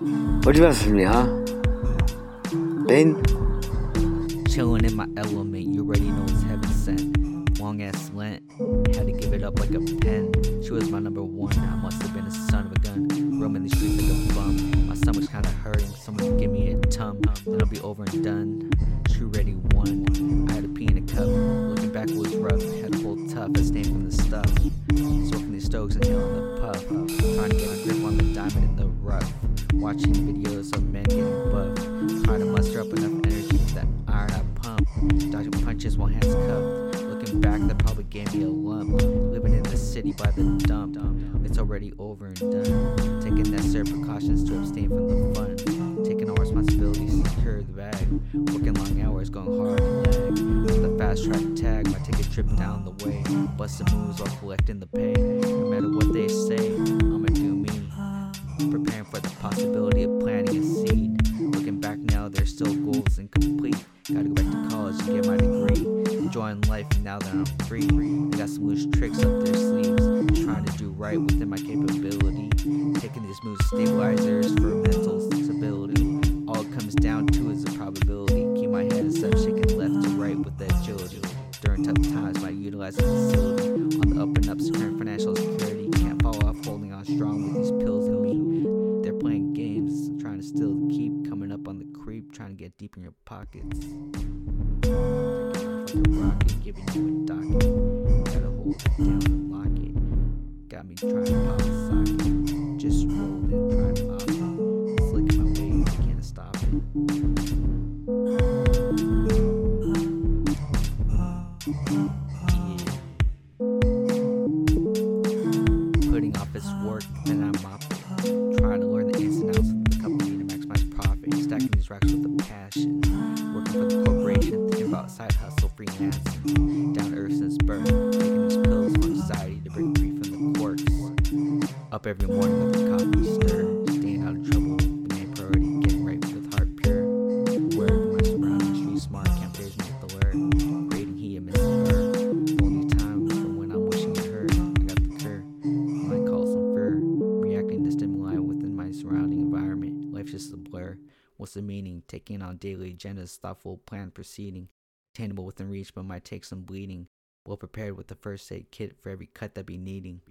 Motivational, huh? Then chilling in my element, you already know it's heaven sent. Long ass lent, had to give it up like a pen. She was my number one, I must have been a son of a gun. Roaming the streets like a bum, my stomach's kinda hurting. Someone give me a tum, I'll be over and done. She already won, I had a pee in a cup. Looking back was rough, had a whole tough, I stand from the stuff. Smoking these stokes and on the puff, trying to get Watching videos of men getting buff. Trying to muster up enough energy for that iron I pump. Dodging punches while hands cuffed. Looking back, probably gave me a lump. Living in the city by the dump. It's already over and done. Taking necessary precautions to abstain from the fun. Taking all responsibilities to secure the bag. Working long hours, going hard and. With the fast track tag, might take a trip down the way. Busting moves while collecting the pay. No matter what they say, I got some loose tricks up their sleeves. Trying to do right within my capability. Taking these mood stabilizers for mental stability. All it comes down to is a probability. Keep my head up, shaking left to right with agility. During tough times, by utilizing facility. On the up and up, securing financial security. Can't fall off, holding on strong with these pills in me. They're playing games, trying to still keep coming up on the creep, trying to get deep in your pockets. Taking off like a rocket, giving you a docket. Gotta hold it down and lock it. Got me trying to pop a socket. Just in, trying to pop it. Slicking my way, can't stop it. Yeah. Putting off his work, then I'm up. Down earth since birth. Taking these pills for anxiety to break free from the quirks. Up every morning with a coffee stir. Staying out of trouble. The main priority, getting right with heart pure. Of my surroundings, street smart, can't phase me with alert. Creating he amidst her. Only time for when I'm wishing it hurt. I got the cure. Might call some fear. Reacting to stimuli within my surrounding environment. Life's just a blur. What's the meaning? Taking on daily agendas, thoughtful, planned proceeding. Attainable within reach, but might take some bleeding. Well prepared with the first aid kit for every cut that be needing.